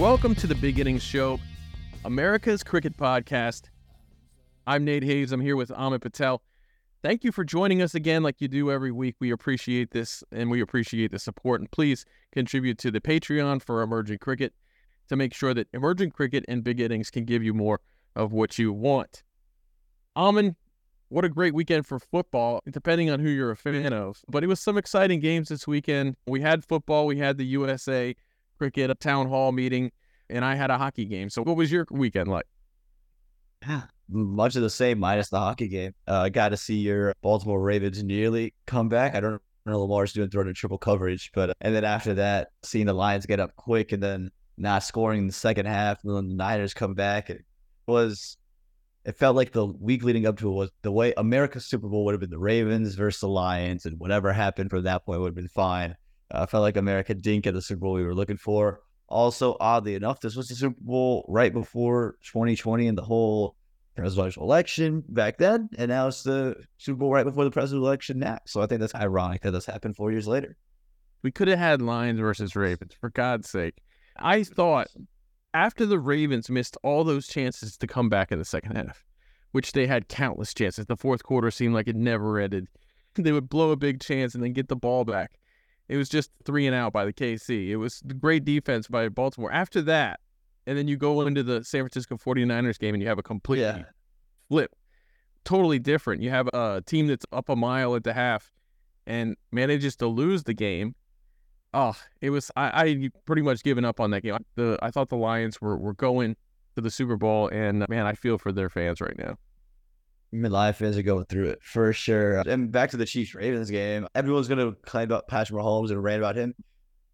Welcome to the Big Innings Show, America's cricket podcast. I'm Nate Hayes. I'm here with Aaman Patel. Thank you for joining us again, like you do every week. We appreciate this and we appreciate the support. And please contribute to the Patreon for Emerging Cricket to make sure that Emerging Cricket and Big Innings can give you more of what you want. Aaman, what a great weekend for football, depending on who you're a fan of. But it was some exciting games this weekend. We had football, we had the USA cricket, a town hall meeting, and I had a hockey game. So, what was your weekend like? Yeah, much of the same, minus the hockey game. Uh, I uh, got to see your Baltimore Ravens nearly come back. I don't know Lamar's doing throwing a triple coverage, but and then after that, seeing the Lions get up quick and then not scoring in the second half, and then the Niners come back. It was it felt like the week leading up to it was the way America's Super Bowl would have been the Ravens versus the Lions, and whatever happened from that point would have been fine. I felt like America didn't get the Super Bowl we were looking for. Also, oddly enough, this was the Super Bowl right before 2020 and the whole presidential election back then, and now it's the Super Bowl right before the presidential election now. So I think that's ironic that this happened four years later. We could have had Lions versus Ravens, for God's sake. I thought after the Ravens missed all those chances to come back in the second half, which they had countless chances. The fourth quarter seemed like it never ended. They would blow a big chance and then get the ball back. It was just three and out by the KC. It was great defense by Baltimore. After that, and then you go into the San Francisco 49ers game and you have a complete yeah. flip. Totally different. You have a team that's up a mile at the half and manages to lose the game oh, it was I, I pretty much given up on that game. The I thought the Lions were were going to the Super Bowl, and man, I feel for their fans right now. Live fans are going through it for sure. And back to the Chiefs Ravens game, everyone's gonna claim about Patrick Mahomes and rant about him.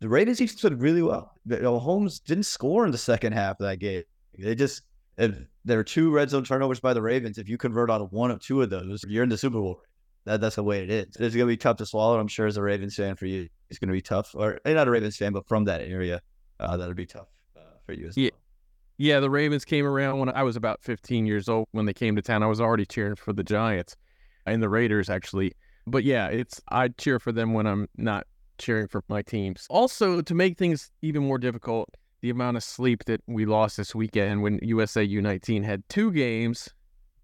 The Ravens Chiefs played really well. Mahomes didn't score in the second half of that game. They just if there are two red zone turnovers by the Ravens. If you convert on one of two of those, you're in the Super Bowl. That, that's the way it is. It's gonna be tough to swallow. I'm sure as a Ravens fan for you, it's gonna be tough. Or eh, not a Ravens fan, but from that area, uh, that'll be tough uh, for you as yeah. well. Yeah, the Ravens came around when I was about 15 years old. When they came to town, I was already cheering for the Giants and the Raiders, actually. But yeah, it's I cheer for them when I'm not cheering for my teams. Also, to make things even more difficult, the amount of sleep that we lost this weekend when USA U19 had two games,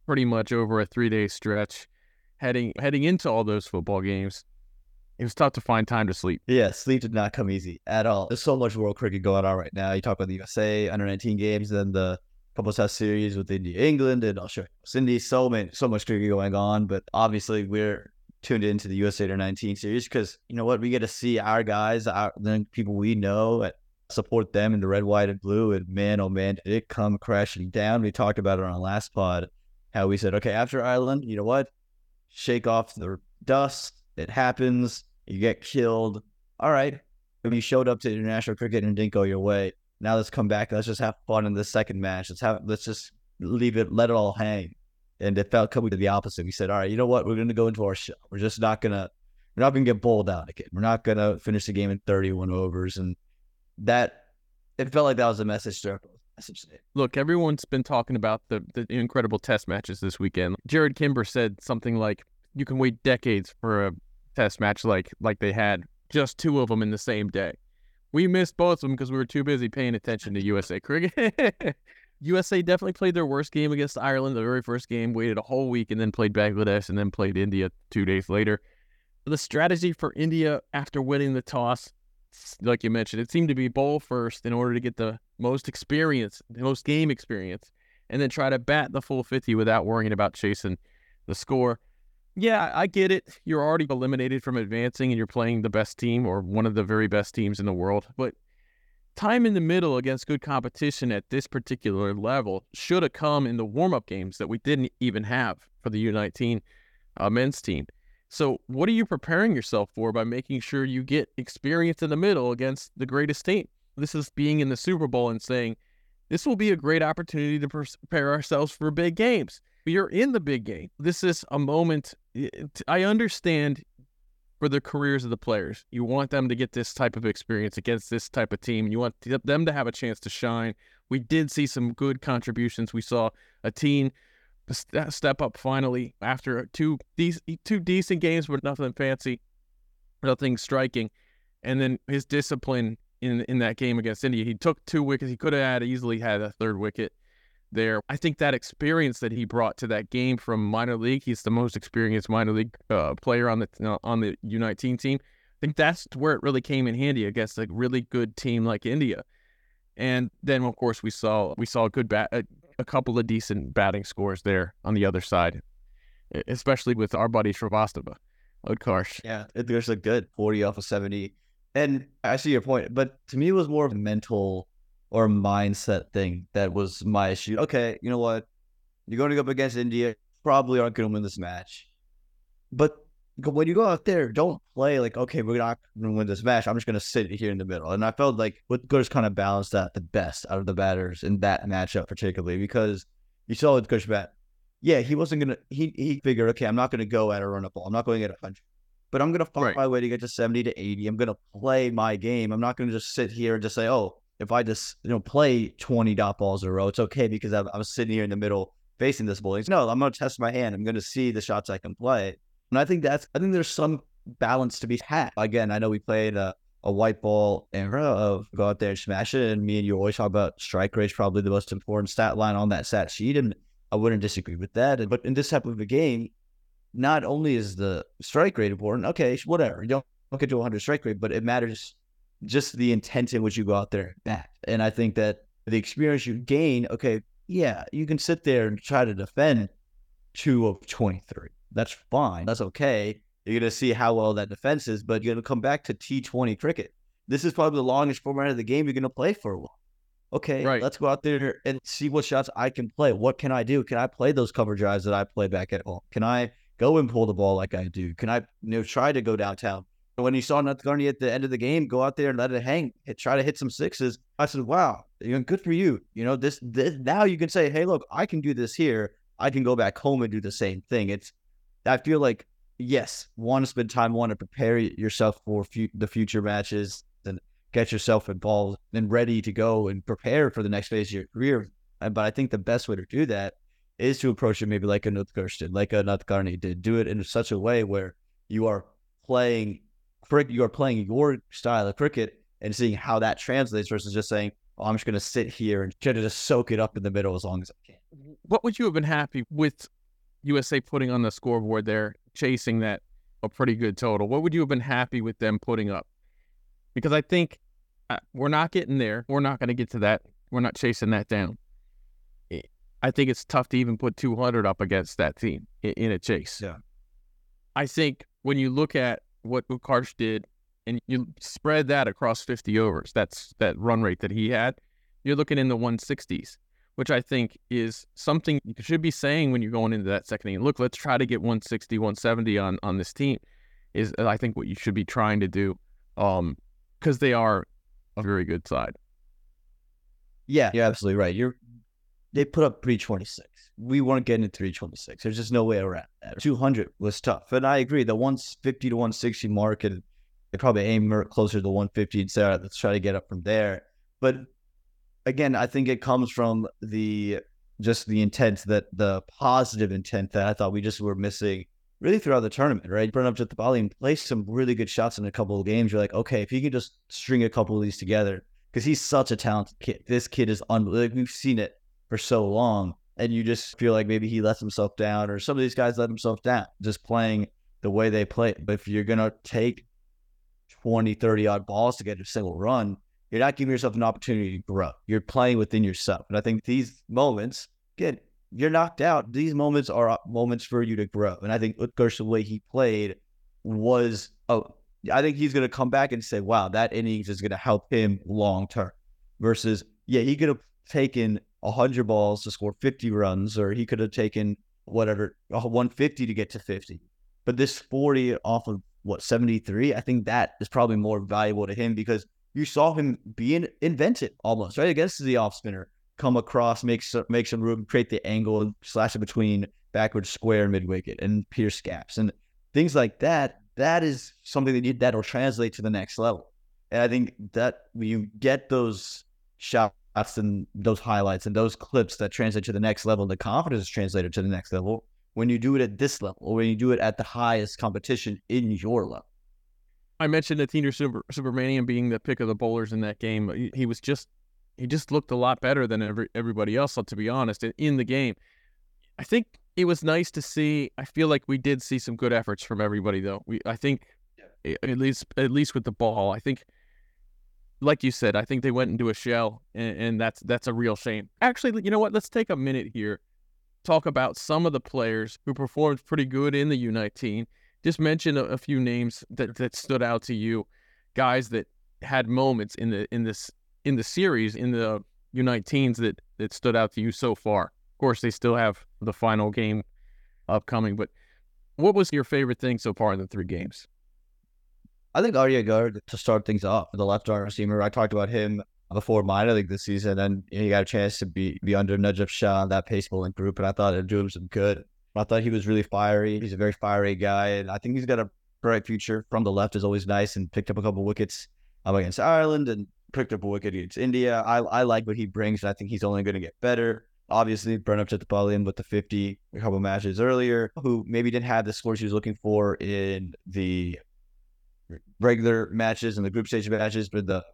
pretty much over a three day stretch heading heading into all those football games, it was tough to find time to sleep. Yeah, sleep did not come easy at all. There's so much world cricket going on right now. You talk about the USA under 19 games, then the couple test series with India, England, and Australia, Windies. So many, so much cricket going on. But obviously, we're tuned into the USA under 19 series because you know what, we get to see our guys, our the people we know, support them in the red, white, and blue. And man, oh man, did it come crashing down. We talked about it on our last pod. How we said, okay, after Ireland, you know what? shake off the dust. It happens. You get killed. All right. if You showed up to international cricket and didn't go your way. Now let's come back. Let's just have fun in the second match. Let's have let's just leave it, let it all hang. And it felt coming to the opposite. We said, all right, you know what? We're gonna go into our show. We're just not gonna we're not gonna get bowled out again. We're not gonna finish the game in 31 overs. And that it felt like that was a message to Look, everyone's been talking about the, the incredible test matches this weekend. Jarrod Kimber said something like, "You can wait decades for a test match like like they had just two of them in the same day." We missed both of them because we were too busy paying attention to USA cricket. USA definitely played their worst game against Ireland, the very first game, waited a whole week and then played Bangladesh and then played India two days later. The strategy for India after winning the toss like you mentioned, it seemed to be bowl first in order to get the most experience, the most game experience, and then try to bat the full 50 without worrying about chasing the score. Yeah, I get it. You're already eliminated from advancing and you're playing the best team or one of the very best teams in the world. But time in the middle against good competition at this particular level should have come in the warm up games that we didn't even have for the U19 uh, men's team. So, what are you preparing yourself for by making sure you get experience in the middle against the greatest team? This is being in the Super Bowl and saying, this will be a great opportunity to prepare ourselves for big games. Are in the big game. This is a moment. I understand for the careers of the players. You want them to get this type of experience against this type of team. You want them to have a chance to shine. We did see some good contributions. We saw a team step up finally after two these two decent games, but nothing fancy, nothing striking. And then his discipline in in that game against India. He took two wickets. He could have had easily had a third wicket there. I think that experience that he brought to that game from minor league, he's the most experienced minor league uh, player on the uh, on the U19 team. I think that's where it really came in handy against a really good team like India. And then of course we saw we saw a good bat a, a couple of decent batting scores there on the other side, especially with our buddy Srivastava. Utkarsh. Yeah, it was a good 40 off of 70. And I see your point, but to me, it was more of a mental or mindset thing that was my issue. Okay, you know what? You're going to go up against India, probably aren't going to win this match. But when you go out there, don't play like, okay, we're not going to win this match. I'm just going to sit here in the middle. And I felt like Utkarsh kind of balanced that the best out of the batters in that matchup, particularly because you saw Utkarsh bat. Yeah, he wasn't going to, he, he figured, okay, I'm not going to go at a run up ball. I'm not going at a 100 but I'm going to find right. my way to get to 70 to 80. I'm going to play my game. I'm not going to just sit here and just say, oh, if I just, you know, play 20 dot balls in a row, it's okay because I'm, I'm sitting here in the middle facing this bowling. No, I'm going to test my hand. I'm going to see the shots I can play. And I think that's, I think there's some balance to be had. Again, I know we played a, a white ball era of go out there and smash it. And me and you always talk about strike rate, is probably the most important stat line on that stat sheet. And I wouldn't disagree with that. But in this type of a game, not only is the strike rate important, okay, whatever, you don't, don't get to 100 strike rate, but it matters just the intent in which you go out there and bat. And I think that the experience you gain, okay, yeah, you can sit there and try to defend two of 23. That's fine. That's okay. You're going to see how well that defense is, but you're going to come back to T20 cricket. This is probably the longest format of the game you're going to play for a while. Okay, right. let's go out there and see what shots I can play. What can I do? Can I play those cover drives that I play back at home? Can I go and pull the ball like I do? Can I you know try to go downtown? When he saw Nadkarni at the end of the game, go out there and let it hang, hit, try to hit some sixes. I said, "Wow, good for you." You know, this, this now you can say, "Hey, look, I can do this here. I can go back home and do the same thing." It's I feel like yes, want to spend time, want to prepare yourself for fu- the future matches and get yourself involved and ready to go and prepare for the next phase of your career. Uh, but I think the best way to do that is to approach it maybe like a did, like a Nadkarni did. Do it in such a way where you are playing you are playing your style of cricket and seeing how that translates versus just saying, oh, I'm just going to sit here and try to just soak it up in the middle as long as I can. What would you have been happy with USA putting on the scoreboard there, chasing that a pretty good total? What would you have been happy with them putting up? Because I think uh, we're not getting there. We're not going to get to that. We're not chasing that down. I think it's tough to even put 200 up against that team in, in a chase. Yeah. I think when you look at what Utkarsh did and you spread that across 50 overs, that's that run rate that he had, you're looking in the 160s, which I think is something you should be saying when you're going into that second inning. Look, let's try to get 160, 170 on on this team. Is I think what you should be trying to do, um, because they are a very good side. Yeah, you're absolutely right. You're they put up 326. We weren't getting to 326. There's just no way around that. 200 was tough. And I agree, the 150 to 160 market, they probably aim closer to 150 and say, let's try to get up from there. But again, I think it comes from the just the intent that the positive intent that I thought we just were missing really throughout the tournament, right? Pranav Jayapali placed some really good shots in a couple of games. You're like, okay, if he can just string a couple of these together, because he's such a talented kid. This kid is unbelievable. Like, we've seen it for so long. And you just feel like maybe he lets himself down, or some of these guys let themselves down just playing the way they play. But if you're going to take 20, 30 odd balls to get a single run, you're not giving yourself an opportunity to grow. You're playing within yourself. And I think these moments, again, you're knocked out. These moments are moments for you to grow. And I think Utkarsh, the way he played was, oh, I think he's going to come back and say, wow, that innings is going to help him long term. Versus, yeah, he could have taken 100 balls to score 50 runs, or he could have taken whatever 150 to get to 50. But this 40 off of what 73, I think that is probably more valuable to him because you saw him being invented almost right against the off spinner, come across, make some, make some room, create the angle, slash it between backward square and mid wicket, and pierce gaps and things like that. That is something that you, that'll translate to the next level. And I think that when you get those shots and those highlights and those clips that translate to the next level, the confidence is translated to the next level when you do it at this level or when you do it at the highest competition in your level. I mentioned Ateendra Super, Subramanian being the pick of the bowlers in that game. He, he was just he just looked a lot better than every, everybody else, to be honest, in, in the game. I think it was nice to see. I feel like we did see some good efforts from everybody, though. We, I think, yeah. at least at least with the ball, I think, like you said, I think they went into a shell, and, and that's that's a real shame. Actually, you know what? Let's take a minute here, talk about some of the players who performed pretty good in the U19. Just mention a, a few names that that stood out to you, guys that had moments in the in this in the series in the U19s that that stood out to you so far? Of course, they still have the final game upcoming, but what was your favorite thing so far in the three games? I think Arya Garg to start things off, the left arm seamer. I talked about him before minor league this season, and he got a chance to be be under Najib Shah on that pace bowling group, and I thought it'd do him some good. I thought he was really fiery. He's a very fiery guy, and I think he's got a bright future. From the left is always nice, and picked up a couple wickets um, against Ireland, and picked up a wicket against India. I, I like what he brings, and I think he's only going to get better. Obviously, Pranav Chettipalayam with the 50 a couple matches earlier, who maybe didn't have the scores he was looking for in the regular matches and the group stage matches, but the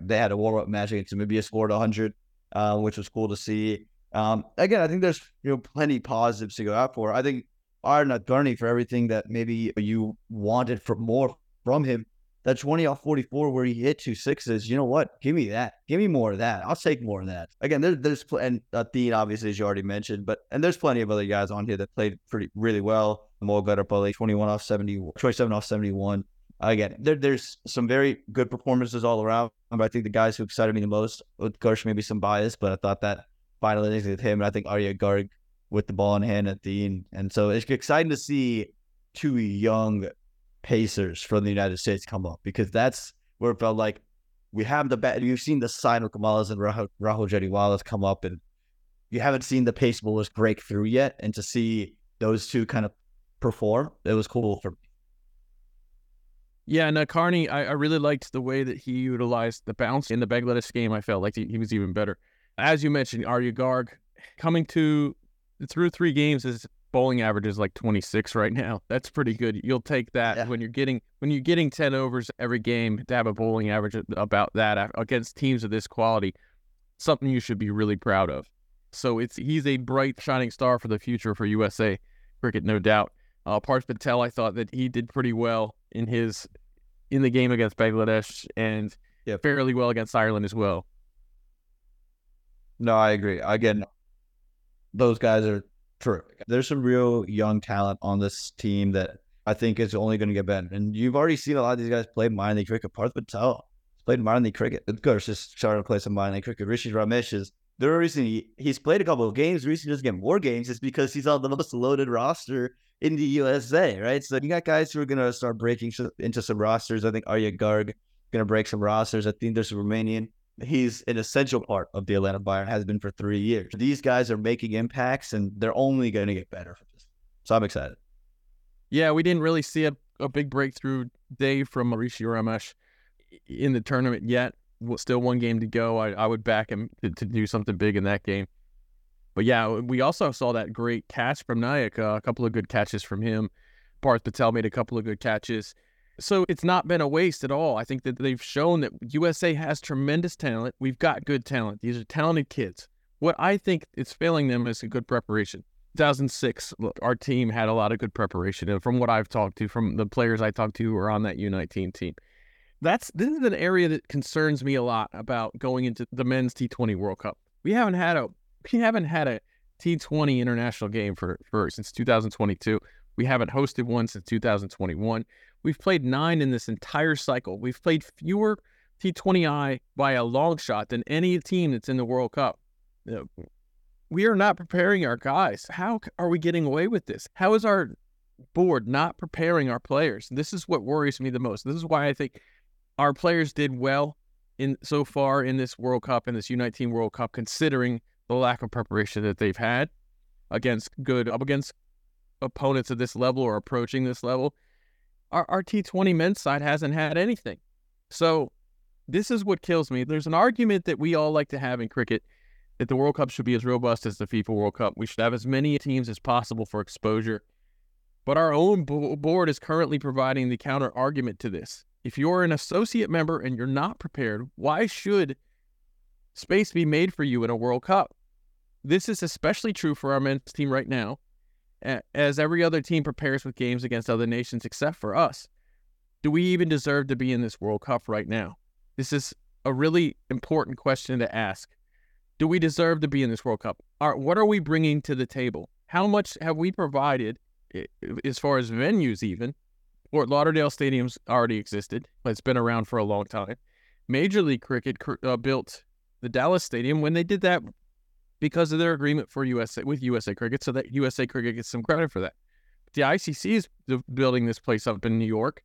they had a warm up match against Namibia, scored 100, uh, which was cool to see. Um, again, I think there's you know plenty positives to go out for. I think Aarin Nadkarni for everything that maybe you wanted for more from him that 20 off 44 where he hit two sixes, you know what? Give me that. Give me more of that. I'll take more of that. Again, there, there's pl- and Dean obviously as you already mentioned, but and there's plenty of other guys on here that played pretty really well. Amogh Arepally, 21 off 70, 27 off 71. Again, there, there's some very good performances all around. But I think the guys who excited me the most, Utkarsh, maybe some bias, but I thought that final finally with him, and I think Arya Garg with the ball in hand at the end. And so it's exciting to see two young Pacers from the United States come up because that's where it felt like we have the bat. You've seen the sign of Kamalas and Rahul, Rahul come up, and you haven't seen the pace bowlers break through yet. And to see those two kind of perform, it was cool for me. Yeah, Nadkarni, I, I, really liked the way that he utilized the bounce in the Bangladesh game. I felt like he, he was even better. As you mentioned, Arya Garg coming to through three games his bowling average is like 26 right now. That's pretty good. You'll take that yeah. when you're getting when you're getting 10 overs every game to have a bowling average about that against teams of this quality. Something you should be really proud of. So it's he's a bright shining star for the future for USA cricket, no doubt. Uh, Parth Patel, I thought that he did pretty well in his in the game against Bangladesh and yeah. fairly well against Ireland as well. No, I agree. Again, those guys are terrific. There's some real young talent on this team that I think is only going to get better. And you've already seen a lot of these guys play minor league cricket. Parth Patel played minor league cricket. Of course, just started to play some minor league cricket. Rishi Ramesh is the reason he, he's played a couple of games. The reason he doesn't get more games is because he's on the most loaded roster in the USA, right? So you got guys who are going to start breaking into some rosters. I think Arya Garg going to break some rosters. I think there's a Romanian he's an essential part of the Atlanta Bayern, has been for three years. These guys are making impacts and they're only going to get better this. So I'm excited. Yeah, we didn't really see a, a big breakthrough day from Rishi Ramesh in the tournament yet. Still one game to go. I, I would back him to, to, do something big in that game. But yeah, we also saw that great catch from Nayak, uh, a couple of good catches from him. Parth Patel made a couple of good catches. So it's not been a waste at all. I think that they've shown that USA has tremendous talent. We've got good talent. These are talented kids. What I think is failing them is a good preparation. 2006, our team had a lot of good preparation. And from what I've talked to, from the players I talked to who are on that U19 team, that's this is an area that concerns me a lot about going into the men's T20 World Cup. We haven't had a we haven't had a T20 international game for, for since 2022. We haven't hosted one since 2021. We've played nine in this entire cycle. We've played fewer T20I by a long shot than any team that's in the World Cup. We are not preparing our guys. How are we getting away with this? How is our board not preparing our players? This is what worries me the most. This is why I think our players did well in so far in this World Cup in this U19 World Cup, considering the lack of preparation that they've had against good up against opponents at this level or approaching this level our, our T20 men's side hasn't had anything. So this is what kills me. There's an argument that we all like to have in cricket that the World Cup should be as robust as the FIFA World Cup. We should have as many teams as possible for exposure. But our own board is currently providing the counter argument to this. If you're an associate member and you're not prepared, why should space be made for you in a World Cup? This is especially true for our men's team right now, as every other team prepares with games against other nations except for us. Do we even deserve to be in this World Cup right now? This is a really important question to ask. Do we deserve to be in this World Cup? Are, what are we bringing to the table? How much have we provided as far as venues, even? Fort Lauderdale Stadium's already existed, but it's been around for a long time. Major League Cricket uh, built the Dallas Stadium when they did that because of their agreement for USA with USA Cricket, so that USA Cricket gets some credit for that. The ICC is building this place up in New York.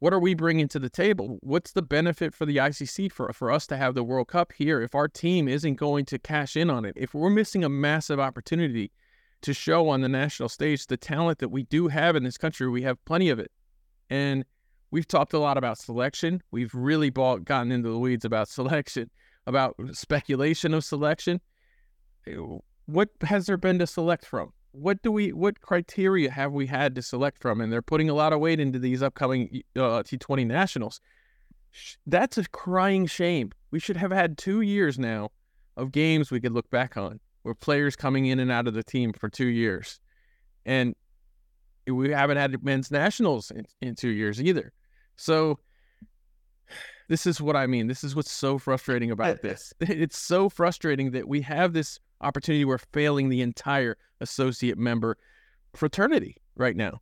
What are we bringing to the table? What's the benefit for the ICC for for us to have the World Cup here if our team isn't going to cash in on it? If we're missing a massive opportunity to show on the national stage the talent that we do have in this country, we have plenty of it. And we've talked a lot about selection. We've really bought, gotten into the weeds about selection, about speculation of selection. What has there been to select from? What do we? What criteria have we had to select from? And they're putting a lot of weight into these upcoming uh, T20 nationals. That's a crying shame. We should have had two years now of games we could look back on, where players coming in and out of the team for two years, and we haven't had men's nationals in, in two years either. So this is what I mean. This is what's so frustrating about this. It's so frustrating that we have this opportunity. We're failing the entire associate member fraternity right now.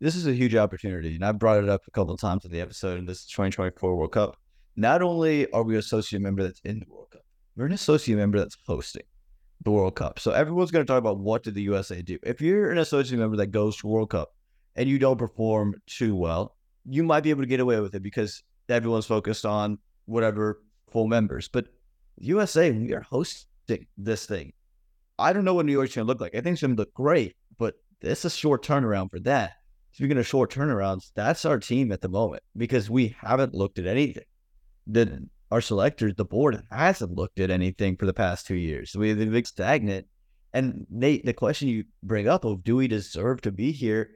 This is a huge opportunity, and I've brought it up a couple of times in the episode in this 2024 World Cup. Not only are we an associate member that's in the World Cup, we're an associate member that's hosting the World Cup. So everyone's going to talk about what did the USA do. If you're an associate member that goes to World Cup and you don't perform too well, you might be able to get away with it because everyone's focused on whatever full members. But USA, we are hosting this thing. I don't know what New York's going to look like. I think it's going to look great, but it's a short turnaround for that. Speaking of short turnarounds, that's our team at the moment because we haven't looked at anything. The, our selectors, the board hasn't looked at anything for the past two years. We've been stagnant. And Nate, the question you bring up of do we deserve to be here?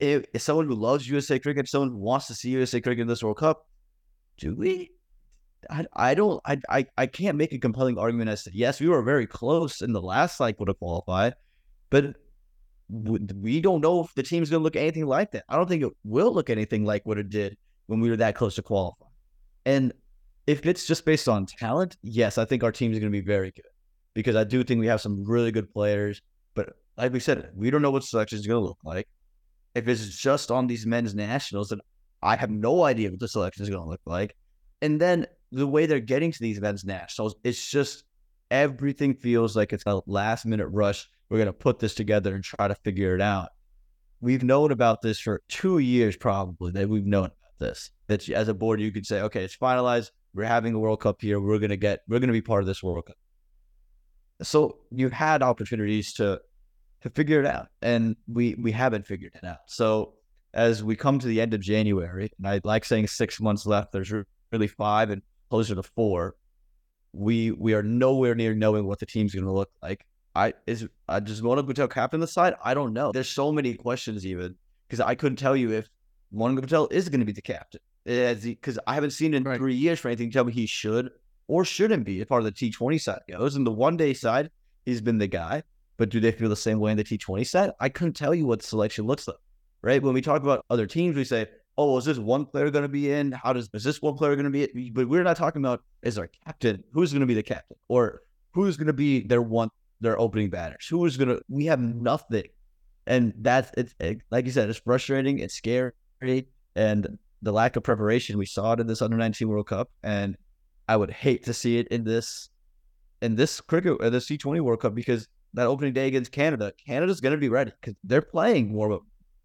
If, if someone who loves USA cricket, if someone wants to see USA cricket in this World Cup, do we? I, I don't I, I I can't make a compelling argument as to yes, we were very close in the last cycle to qualify, but we don't know if the team's going to look anything like that. I don't think it will look anything like what it did when we were that close to qualify. And if it's just based on talent, yes, I think our team is going to be very good because I do think we have some really good players. But like we said, we don't know what selection is going to look like. If it's just on these men's nationals, then I have no idea what the selection is going to look like. And then the way they're getting to these men's nationals, it's just everything feels like it's a last minute rush. We're going to put this together and try to figure it out. We've known about this for two years, probably, that we've known about this. That as a board, you could say, okay, it's finalized. We're having a World Cup here. We're to get, we're to be part of this World Cup. So you had opportunities to, to figure it out. And we, we haven't figured it out. So as we come to the end of January, and I like saying six months left, there's really five. And closer to four, we we are nowhere near knowing what the team's going to look like. I is uh, does Monank Patel captain the side? I don't know. There's so many questions even because I couldn't tell you if Monank Patel is going to be the captain because I haven't seen in right. three years for anything to tell me he should or shouldn't be as part of the T20 side goes. And the one day side, he's been the guy. But do they feel the same way in the T20 side? I couldn't tell you what the selection looks like. Right? When we talk about other teams, we say, oh, is this one player going to be in? How does is this one player going to be? In? But we're not talking about is our captain who's going to be the captain or who's going to be their one their opening batters. Who is going to? We have nothing, and that's it's it, like you said, it's frustrating, it's scary, and the lack of preparation we saw it in this under nineteen World Cup, and I would hate to see it in this in this cricket uh, the T twenty World Cup because that opening day against Canada, Canada's going to be ready because they're playing more.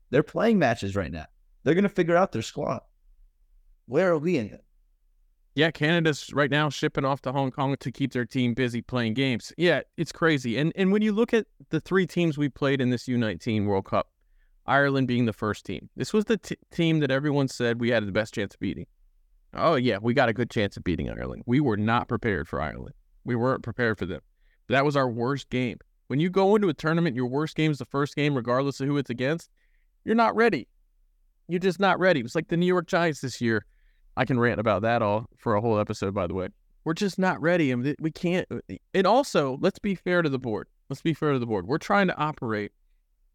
They're playing matches right now. They're going to figure out their squad. Where are we in it? Yeah, Canada's right now shipping off to Hong Kong to keep their team busy playing games. Yeah, it's crazy. And and when you look at the three teams we played in this U19 World Cup, Ireland being the first team. This was the t- team that everyone said we had the best chance of beating. Oh yeah, we got a good chance of beating Ireland. We were not prepared for Ireland. We weren't prepared for them. That was our worst game. When you go into a tournament, your worst game is the first game, regardless of who it's against. You're not ready You're just not ready. It's like the New York Giants this year. I can rant about that all for a whole episode, by the way. We're just not ready. And we can't. And also, let's be fair to the board. Let's be fair to the board. We're trying to operate.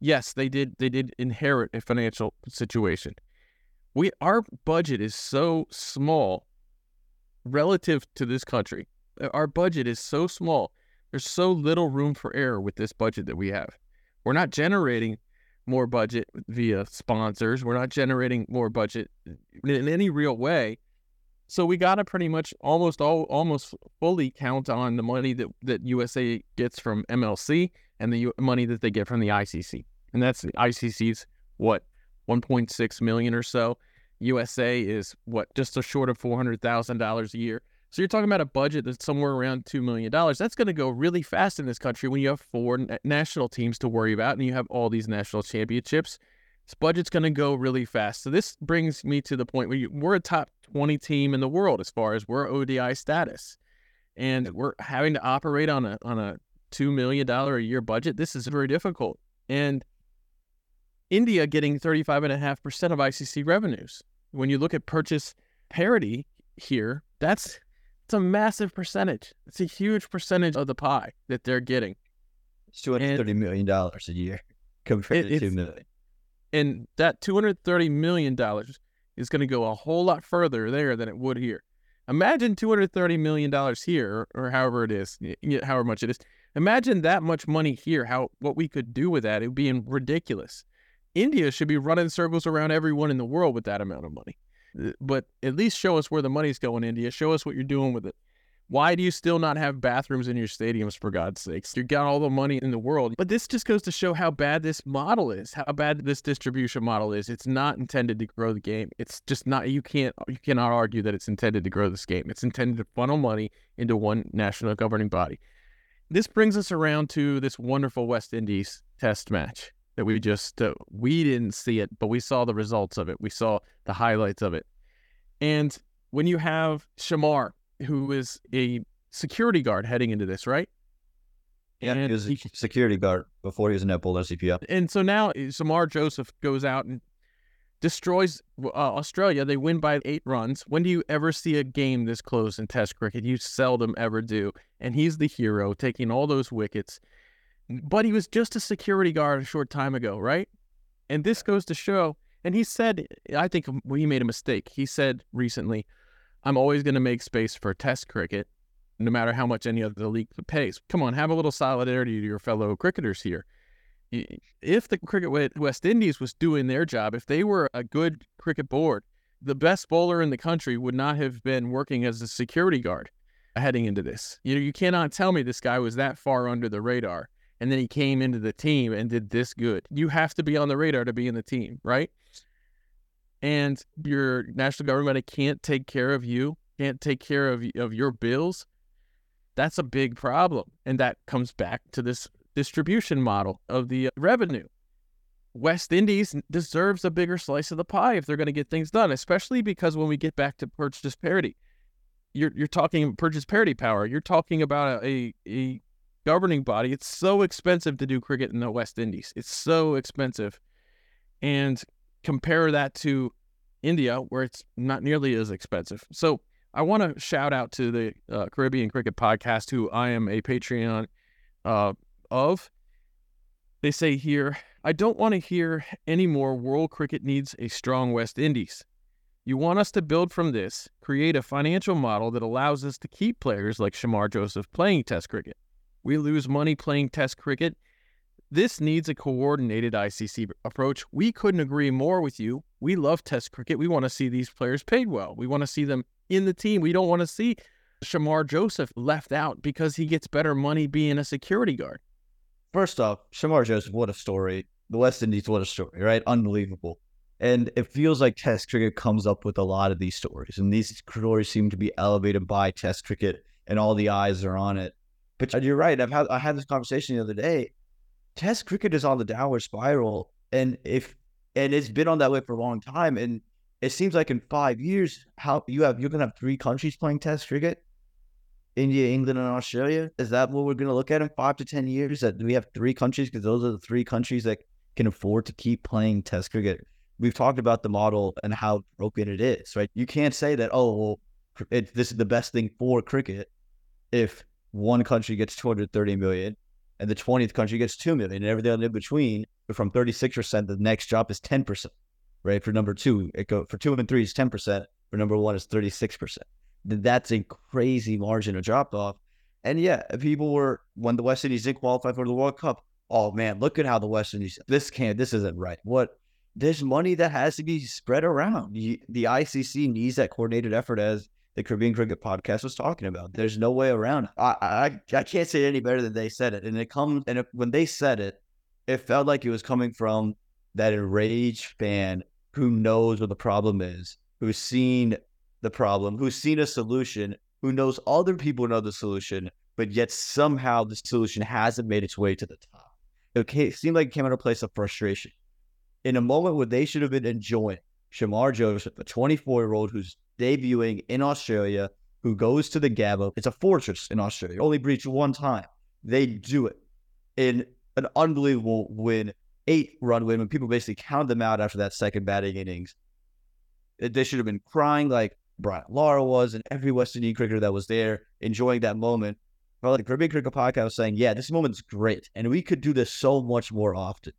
Yes, they did. They did inherit a financial situation. We our budget is so small relative to this country. Uh, our budget is so small. There's so little room for error with this budget that we have. We're not generating more budget via sponsors. We're not generating more budget in any real way. So we got to pretty much almost all almost fully count on the money that that USA gets from MLC and the money that they get from the ICC. And that's the ICC's what 1.6 million or so. USA is what just a short of $400,000 a year. So you're talking about a budget that's somewhere around $2 million. That's going to go really fast in this country when you have four national teams to worry about and you have all these national championships. This budget's going to go really fast. So this brings me to the point where you, we're a top 20 team in the world as far as we're ODI status. And we're having to operate on a on a $2 million a year budget. This is very difficult. And India getting 35.5% of ICC revenues. When you look at purchase parity here, that's it's a massive percentage. It's a huge percentage of the pie that they're getting. It's two hundred thirty million dollars a year compared it, to two million. And that two hundred thirty million dollars is going to go a whole lot further there than it would here. Imagine two hundred thirty million dollars here, or, or however it is, however much it is. Imagine that much money here. How what we could do with that? It would be ridiculous. India should be running circles around everyone in the world with that amount of money. Uh, but at least show us where the money's going, India. Show us what you're doing with it. Why do you still not have bathrooms in your stadiums, for God's sakes? you've got all the money in the world. But this just goes to show how bad this model is, how bad this distribution model is. It's not intended to grow the game. It's just not, you can't, you cannot argue that it's intended to grow this game. It's intended to funnel money into one national governing body. This brings us around to this wonderful West Indies test match that we just uh, we didn't see it, but we saw the results of it. We saw the highlights of it. And when you have Shamar, who is a security guard heading into this, right? Yeah, and he was a security guard before he was a netball SCPF. And so now eh, Shamar Joseph goes out and destroys uh, Australia. They win by eight runs. When do you ever see a game this close in Test cricket? You seldom ever do. And he's the hero, taking all those wickets but he was just a security guard a short time ago, right? And this goes to show, and he said, I think he made a mistake. He said recently, I'm always going to make space for test cricket, no matter how much any other league pays. Come on, have a little solidarity to your fellow cricketers here. If the Cricket West Indies was doing their job, if they were a good cricket board, the best bowler in the country would not have been working as a security guard heading into this. You know, you cannot tell me this guy was that far under the radar and then he came into the team and did this good. You have to be on the radar to be in the team, right? And your national government can't take care of you, can't take care of of your bills. That's a big problem, and that comes back to this distribution model of the revenue. West Indies deserves a bigger slice of the pie if they're going to get things done, especially because when we get back to purchase parity, you're you're talking purchase parity power. You're talking about a, a governing body. It's so expensive to do cricket in the West Indies. It's so expensive. And compare that to India, where it's not nearly as expensive. So I want to shout out to the uh, Caribbean Cricket Podcast, who I am a Patreon uh, of. They say here, I don't want to hear any more world cricket needs a strong West Indies. You want us to build from this, create a financial model that allows us to keep players like Shamar Joseph playing Test cricket. We lose money playing Test cricket. This needs a coordinated ICC approach. We couldn't agree more with you. We love Test cricket. We want to see these players paid well. We want to see them in the team. We don't want to see Shamar Joseph left out because he gets better money being a security guard. First off, Shamar Joseph, what a story. The West Indies, what a story, right? Unbelievable. And it feels like Test cricket comes up with a lot of these stories, and these stories seem to be elevated by Test cricket, and all the eyes are on it. But you're right. I've had I had this conversation the other day. Test cricket is on the downward spiral, and if and it's been on that way for a long time. And it seems like in five years, how you have you're gonna have three countries playing Test cricket: India, England, and Australia. Is that what we're gonna look at in five to ten years? That we have three countries because those are the three countries that can afford to keep playing Test cricket. we've talked about the model and how broken it is, right? You can't say that, oh, well, it, this is the best thing for cricket if one country gets 230 million and the 20th country gets 2 million and everything in between from 36% the next drop is 10% right for number two it go for two and three is 10% for number one is 36% that's a crazy margin of drop off and yeah people were when the west indies didn't qualify for the world cup oh man look at how the west indies this can't this isn't right what there's money that has to be spread around the icc needs that coordinated effort as the Caribbean Cricket Podcast was talking about. There's no way around. I, I I can't say it any better than they said it. And it comes and it, when they said it, it felt like it was coming from that enraged fan who knows what the problem is, who's seen the problem, who's seen a solution, who knows other people know the solution, but yet somehow the solution hasn't made its way to the top. It seemed like it came out of a place of frustration. In a moment where they should have been enjoying Shamar Joseph, a 24 year old who's debuting in Australia, who goes to the Gabba. It's a fortress in Australia, only breached one time. They do it in an unbelievable win, eight run win, when people basically counted them out after that second batting innings. They should have been crying like Brian Lara was, and every West Indian cricketer that was there enjoying that moment. Well, like Caribbean Cricket Podcast was saying, yeah, this moment's great, and we could do this so much more often.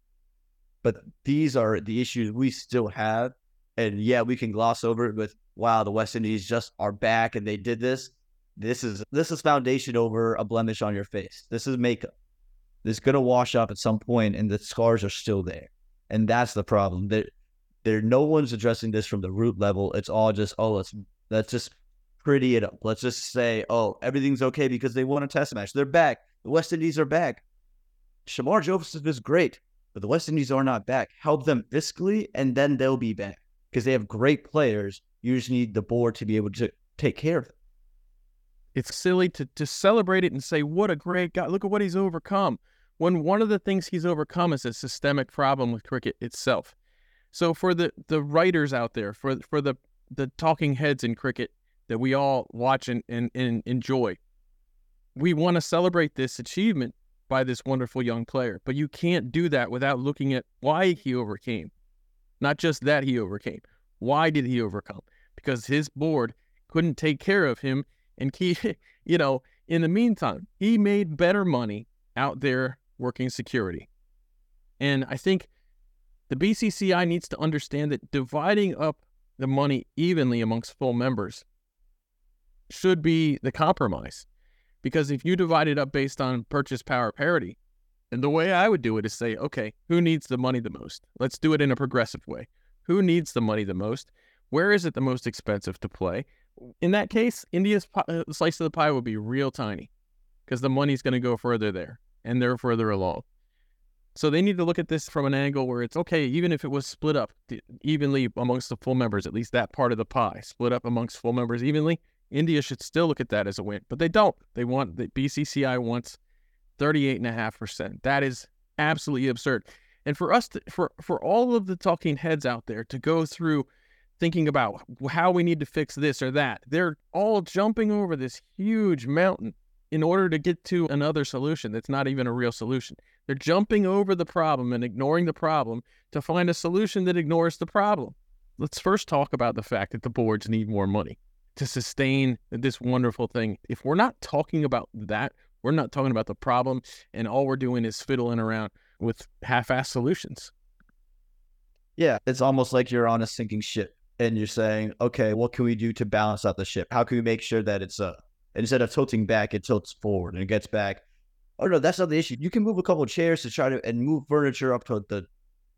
But these are the issues we still have, and yeah, we can gloss over it with wow, the West Indies just are back and they did this. This is this is foundation over a blemish on your face. This is makeup. This is gonna wash up at some point, and the scars are still there. And that's the problem. There, there, no one's addressing this from the root level. It's all just, oh, let's let's just pretty it up. Let's just say, oh, everything's okay because they won a test match. They're back. The West Indies are back. Shamar Joseph is great, but the West Indies are not back. Help them fiscally, and then they'll be back because they have great players you just need the board to be able to take care of them. It's silly to, to celebrate it and say, what a great guy. Look at what he's overcome. When one of the things he's overcome is a systemic problem with cricket itself. So for the, the writers out there, for for the, the talking heads in cricket that we all watch and, and, and enjoy, we want to celebrate this achievement by this wonderful young player. But you can't do that without looking at why he overcame. Not just that he overcame, why did he overcome? Because his board couldn't take care of him. And he, you know, in the meantime, he made better money out there working security. And I think the BCCI needs to understand that dividing up the money evenly amongst full members should be the compromise. Because if you divide it up based on purchase power parity, and the way I would do it is say, okay, who needs the money the most? Let's do it in a progressive way. Who needs the money the most? Where is it the most expensive to play? In that case, India's uh, slice of the pie would be real tiny because the money's going to go further there and they're further along. So they need to look at this from an angle where it's okay, even if it was split up evenly amongst the full members, at least that part of the pie split up amongst full members evenly. India should still look at that as a win, but they don't. They want the BCCI wants 38.5%. That is absolutely absurd. And for us, to, for for all of the talking heads out there to go through thinking about how we need to fix this or that, they're all jumping over this huge mountain in order to get to another solution that's not even a real solution. They're jumping over the problem and ignoring the problem to find a solution that ignores the problem. Let's first talk about the fact that the boards need more money to sustain this wonderful thing. If we're not talking about that, we're not talking about the problem, and all we're doing is fiddling around with half-assed solutions. Yeah, it's almost like you're on a sinking ship and you're saying, okay, what can we do to balance out the ship? How can we make sure that it's uh instead of tilting back, it tilts forward and it gets back? Oh no, that's not the issue. You can move a couple chairs to try to and move furniture up to the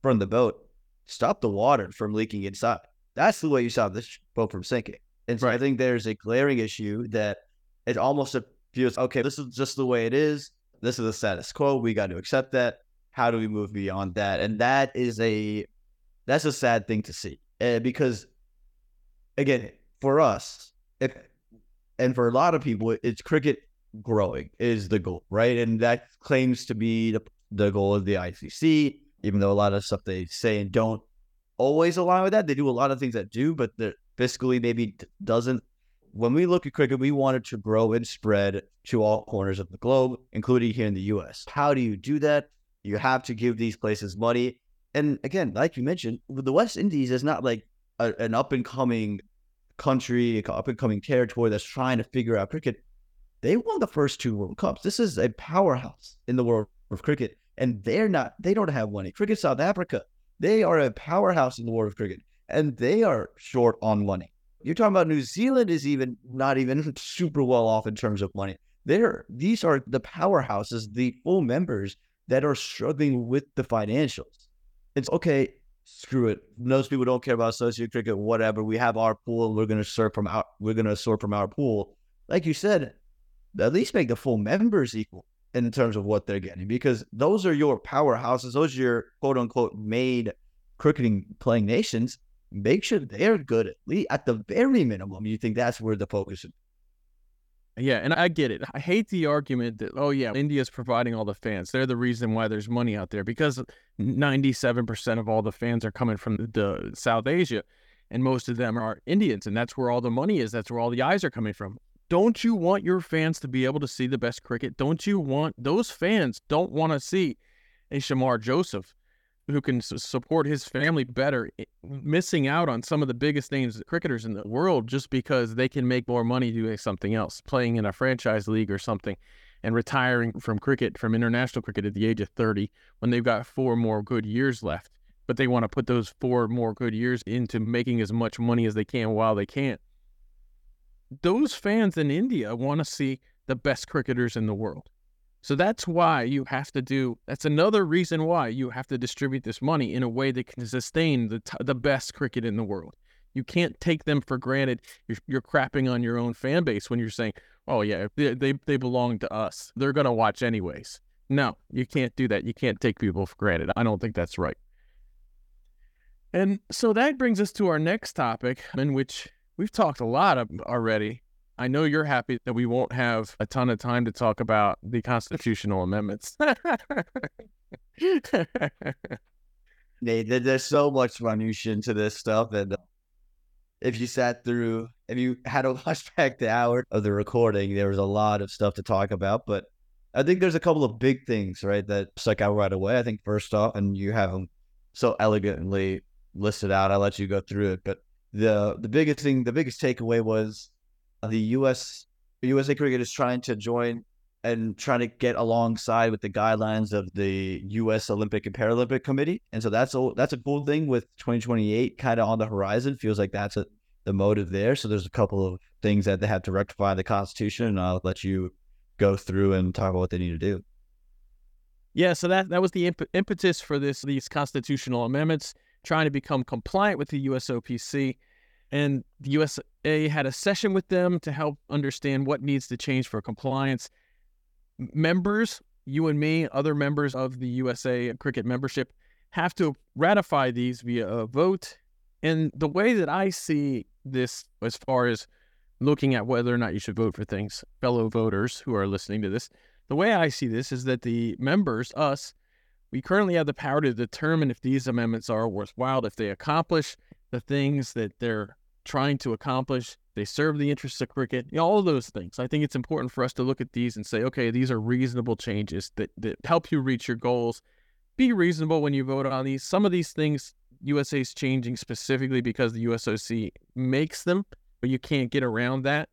front of the boat. Stop the water from leaking inside. That's the way you stop this boat from sinking. And so right. I think there's a glaring issue that it almost feels okay. This is just the way it is. This is the status quo. We got to accept that how do we move beyond that? And that is a that's a sad thing to see uh, because again, for us, if and for a lot of people, it's cricket growing is the goal, right? And that claims to be the, the goal of the ICC, even though a lot of stuff they say and don't always align with that. They do a lot of things that do, but the fiscally maybe doesn't. When we look at cricket, we want it to grow and spread to all corners of the globe, including here in the US. How do you do that? You have to give these places money. And again, like you mentioned, the West Indies is not like a, an up and coming country, up and coming territory that's trying to figure out cricket. They won the first two World Cups. This is a powerhouse in the world of cricket, and they're not. They don't have money. Cricket South Africa, they are a powerhouse in the world of cricket, and they are short on money. You're talking about New Zealand is even not even super well off in terms of money. They're these are the powerhouses, the full members that are struggling with the financials. It's okay, screw it. Most people don't care about associate cricket, whatever. We have our pool, we're gonna serve from our we're gonna sort from our pool. Like you said, at least make the full members equal in terms of what they're getting because those are your powerhouses, those are your quote unquote made cricketing playing nations make sure they're good at least at the very minimum. You think that's where the focus is. Yeah, and I get it. I hate the argument that oh yeah, India's providing all the fans. They're the reason why there's money out there because 97% of all the fans are coming from the, the South Asia and most of them are Indians and that's where all the money is. That's where all the eyes are coming from. Don't you want your fans to be able to see the best cricket? Don't you want those fans don't want to see a Shamar Joseph who can support his family better, eh, missing out on some of the biggest names cricketers in the world just because they can make more money doing something else, playing in a franchise league or something, and retiring from cricket, from international cricket at the age of 30 when they've got four more good years left. But they want to put those four more good years into making as much money as they can while they can. Those fans in India want to see the best cricketers in the world. So that's why you have to do. That's another reason why you have to distribute this money in a way that can sustain the t- the best cricket in the world. You can't take them for granted. You're, you're crapping on your own fan base when you're saying, "Oh yeah, they they, they belong to us. They're gonna watch anyways." No, you can't do that. You can't take people for granted. I don't think that's right. And so that brings us to our next topic, in which we've talked a lot of already, I know you're happy that we won't have a ton of time to talk about the constitutional amendments. Nate, there's so much minutia into this stuff, and uh, if you sat through, if you had to watch back the hour of the recording, there was a lot of stuff to talk about. But I think there's a couple of big things, right, that stuck out right away. I think first off, and you have them so elegantly listed out. I'll let you go through it, but the the biggest thing, the biggest takeaway was uh, the U.S. USA Cricket is trying to join and trying to get alongside with the guidelines of the U.S. Olympic and Paralympic Committee, and so that's a that's a cool thing with 2028 kind of on the horizon. Feels like that's a, the motive there. So there's a couple of things that they have to rectify the Constitution, and I'll let you go through and talk about what they need to do. Yeah, so that that was the imp- impetus for this these constitutional amendments, trying to become compliant with the USOPC and the USA had a session with them to help understand what needs to change for compliance. Members, you and me, other members of the USA cricket membership, have to ratify these via a vote. And the way that I see this, as far as looking at whether or not you should vote for things, fellow voters who are listening to this, the way I see this is that the members, us, we currently have the power to determine if these amendments are worthwhile, if they accomplish the things that they're trying to accomplish. They serve the interests of cricket, you know, all those things. I think it's important for us to look at these and say, okay, these are reasonable changes that, that help you reach your goals. Be reasonable when you vote on these. Some of these things USA is changing specifically because the USOC makes them, but you can't get around that.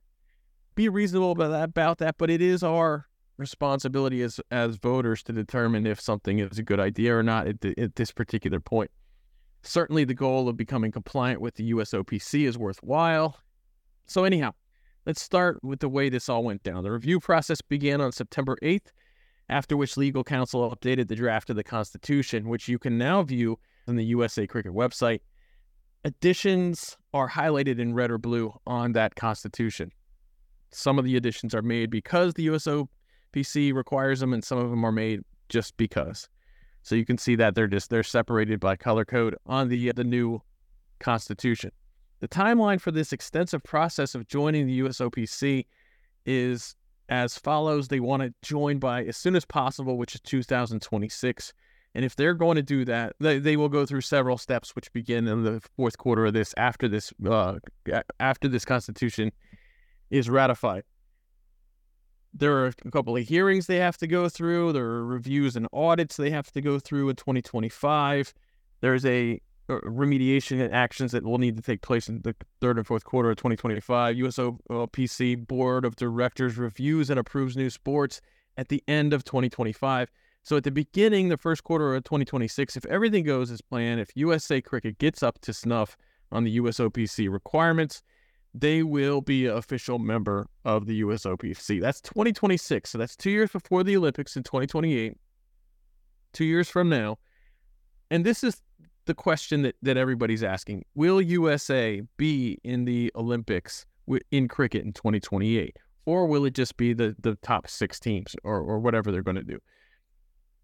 Be reasonable about that, about that but it is our responsibility as as voters to determine if something is a good idea or not at, the, at this particular point. Certainly, the goal of becoming compliant with the USOPC is worthwhile. So, anyhow, let's start with the way this all went down. The review process began on September 8th, after which legal counsel updated the draft of the Constitution, which you can now view on the USA Cricket website. Additions are highlighted in red or blue on that Constitution. Some of the additions are made because the USOPC requires them, and some of them are made just because. So you can see that they're just they're separated by color code on the the new constitution. The timeline for this extensive process of joining the USOPC is as follows. They want to join by as soon as possible, which is 2026. And if they're going to do that, they, they will go through several steps, which begin in the fourth quarter of this after this uh, after this constitution is ratified there are a couple of hearings they have to go through. There are reviews and audits they have to go through in 2025. There's a uh, remediation actions that will need to take place in the third and fourth quarter of 2025. USOPC Board of Directors reviews and approves new sports at the end of 2025. So at the beginning, the first quarter of 2026, if everything goes as planned, if USA Cricket gets up to snuff on the USOPC requirements, they will be an official member of the USOPC. That's 2026. So that's two years before the Olympics in 2028, two years from now. And this is the question that, that everybody's asking Will USA be in the Olympics in cricket in 2028? Or will it just be the, the top six teams or, or whatever they're going to do?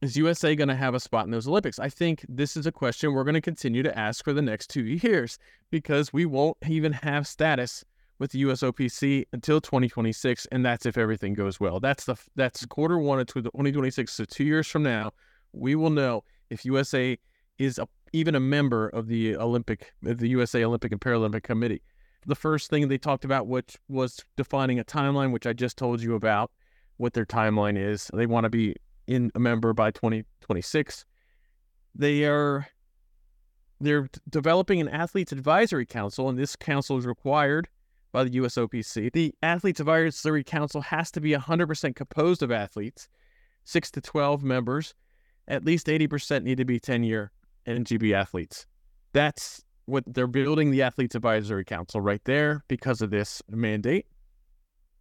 Is USA going to have a spot in those Olympics? I think this is a question we're going to continue to ask for the next two years because we won't even have status with the USOPC until 2026, and that's if everything goes well. That's the that's quarter one of 2026. So two years from now, we will know if USA is a, even a member of the Olympic, the USA Olympic and Paralympic Committee. The first thing they talked about, which was defining a timeline, which I just told you about, what their timeline is. They want to be in a member by 2026. They are they're developing an athletes advisory council, and this council is required by the USOPC. The athletes advisory council has to be 100% composed of athletes, six to 12 members. At least 80% need to be 10 year NGB athletes. That's what they're building the athletes advisory council right there because of this mandate.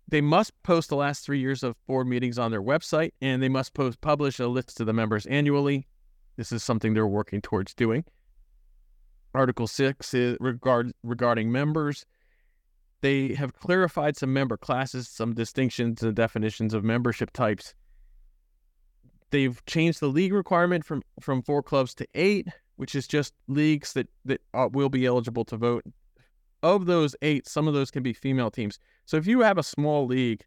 They must post the last three years of board meetings on their website, and they must post publish a list of the members annually. This is something they're working towards doing. Article six is regard regarding members. They have clarified some member classes, some distinctions and definitions of membership types. They've changed the league requirement from from four clubs to eight, which is just leagues that that uh, will be eligible to vote of those eight, some of those can be female teams. So if you have a small league,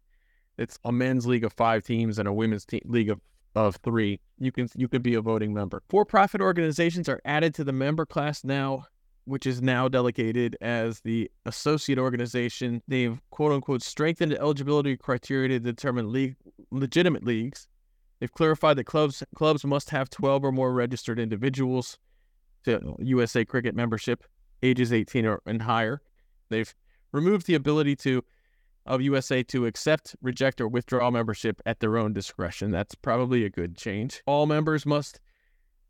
it's a men's league of five teams and a women's te- league of, of three, you can you can be a voting member. For-profit organizations are added to the member class now, which is now delegated as the associate organization. They've quote unquote strengthened eligibility criteria to determine league legitimate leagues. They've clarified that clubs clubs must have 12 or more registered individuals to USA Cricket membership, ages 18 or and higher. They've removed the ability to of USA to accept, reject, or withdraw membership at their own discretion. That's probably a good change. All members must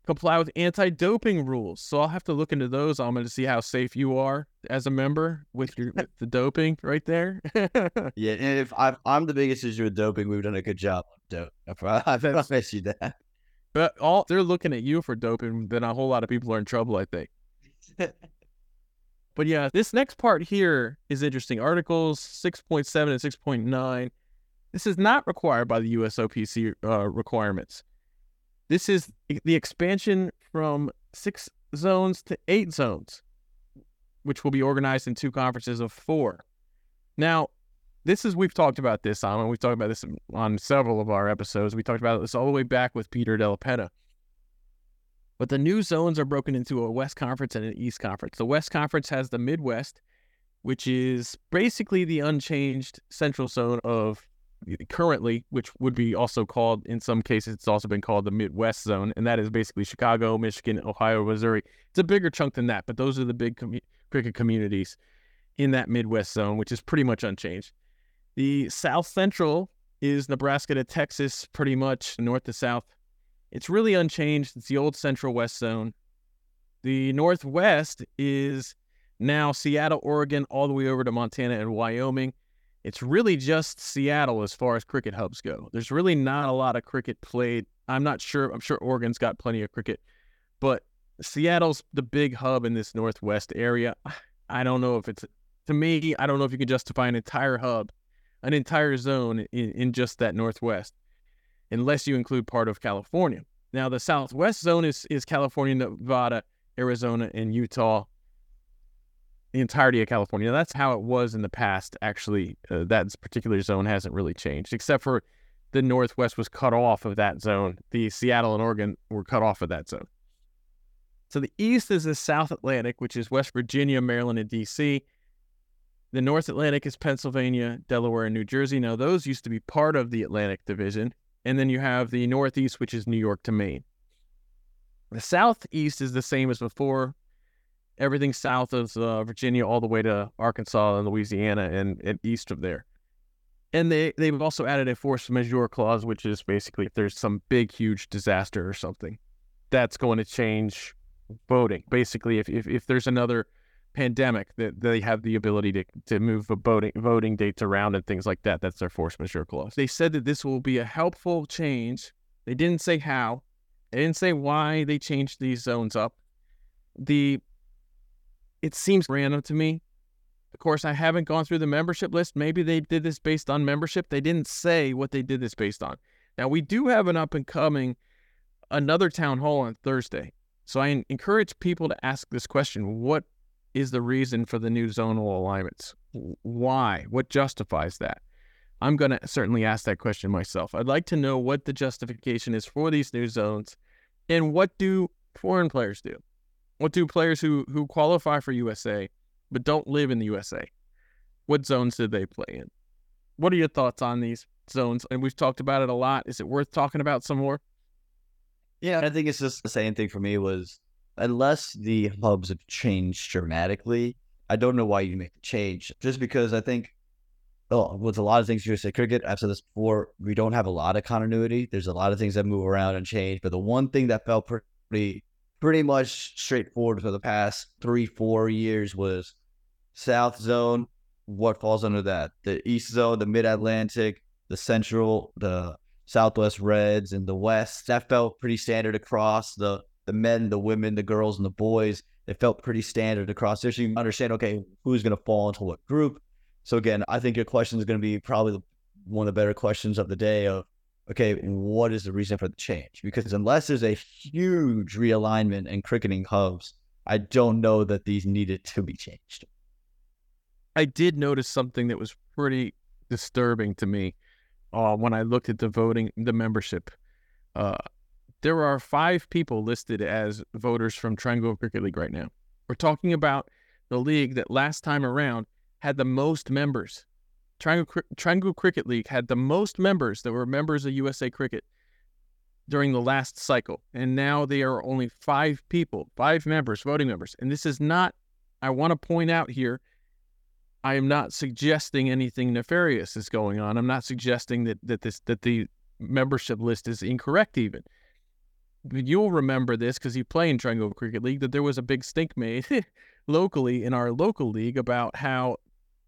comply with anti-doping rules. So I'll have to look into those. I'm going to see how safe you are as a member with your with the doping right there. yeah, and if I'm, I'm the biggest issue with doping, we've done a good job dope. I promise you that. But all they're looking at you for doping, then a whole lot of people are in trouble. I think. But yeah, this next part here is interesting. Articles 6.7 and 6.9. This is not required by the USOPC uh, requirements. This is the expansion from six zones to eight zones, which will be organized in two conferences of four. Now, this is we've talked about this on we've talked about this on several of our episodes. We talked about this all the way back with Peter Della Penna. But the new zones are broken into a West Conference and an East Conference. The West Conference has the Midwest, which is basically the unchanged central zone of currently, which would be also called, in some cases, it's also been called the Midwest zone. And that is basically Chicago, Michigan, Ohio, Missouri. It's a bigger chunk than that, but those are the big com- cricket communities in that Midwest zone, which is pretty much unchanged. The South Central is Nebraska to Texas, pretty much north to south it's really unchanged. It's the old Central West zone. The Northwest is now Seattle, Oregon, all the way over to Montana and Wyoming. It's really just Seattle as far as cricket hubs go. There's really not a lot of cricket played. I'm not sure. I'm sure Oregon's got plenty of cricket, but Seattle's the big hub in this Northwest area. I don't know if it's, to me, I don't know if you can justify an entire hub, an entire zone in, in just that Northwest unless you include part of California. Now, the southwest zone is, is California, Nevada, Arizona, and Utah. The entirety of California. That's how it was in the past, actually. Uh, that particular zone hasn't really changed, except for the Northwest was cut off of that zone. The Seattle and Oregon were cut off of that zone. So the East is the South Atlantic, which is West Virginia, Maryland, and D.C. The North Atlantic is Pennsylvania, Delaware, and New Jersey. Now, those used to be part of the Atlantic Division. And then you have the Northeast, which is New York to Maine. The Southeast is the same as before. Everything south of uh, Virginia, all the way to Arkansas and Louisiana, and, and east of there. And they they've also added a force majeure clause, which is basically if there's some big, huge disaster or something, that's going to change voting. Basically, if if, if there's another pandemic, that they have the ability to to move voting voting dates around and things like that. That's their force majeure clause. They said that this will be a helpful change. They didn't say how. They didn't say why they changed these zones up. The it seems random to me of course, I haven't gone through the membership list. Maybe they did this based on membership. They didn't say what they did this based on. Now, we do have an up and coming another town hall on Thursday. So I encourage people to ask this question What is the reason for the new zonal alignments? Why? What justifies that? I'm going to certainly ask that question myself. I'd like to know what the justification is for these new zones and what do foreign players do? What do players who, who qualify for USA but don't live in the USA. What zones did they play in? What are your thoughts on these zones? And we've talked about it a lot. Is it worth talking about some more? Yeah, I think it's just the same thing for me was unless the hubs have changed dramatically, I don't know why you make the change. Just because I think oh, with a lot of things USA cricket, I've said this before, we don't have a lot of continuity. There's a lot of things that move around and change. But the one thing that felt pretty pretty much straightforward for the past three, four years was South Zone. What falls under that? The East Zone, the Mid Atlantic, the Central, the Southwest Reds, and the West. That felt pretty standard across the the men, the women, the girls, and the boys. It felt pretty standard across there. So you understand, okay, who's going to fall into what group. So again, I think your question is going to be probably one of the better questions of the day of okay, what is the reason for the change? Because unless there's a huge realignment in cricketing hubs, I don't know that these needed to be changed. I did notice something that was pretty disturbing to me uh, when I looked at the voting, the membership. Uh, there are five people listed as voters from Triangle Cricket League right now. We're talking about the league that last time around had the most members Triangle, Triangle Cricket League had the most members that were members of USA Cricket during the last cycle. And now they are only five people, five members, voting members. And this is not, I want to point out here, I am not suggesting anything nefarious is going on. I'm not suggesting that, that this that the membership list is incorrect even. You'll remember this because you play in Triangle Cricket League that there was a big stink made locally in our local league about how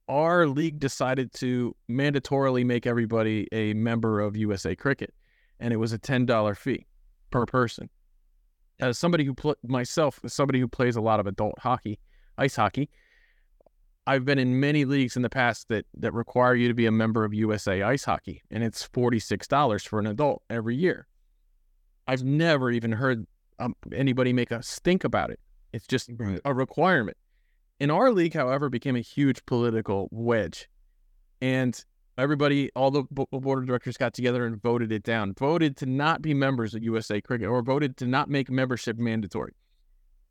our league decided to mandatorily make everybody a member of USA Cricket, and it was a ten dollar fee per person. As somebody who pl- myself, as somebody who plays a lot of adult hockey, ice hockey, I've been in many leagues in the past that that require you to be a member of USA Ice Hockey, and it's forty six dollars for an adult every year. I've never even heard um, anybody make a stink about it. It's just right. a requirement. In our league, however, became a huge political wedge. And everybody, all the board of directors got together and voted it down, voted to not be members of USA Cricket or voted to not make membership mandatory.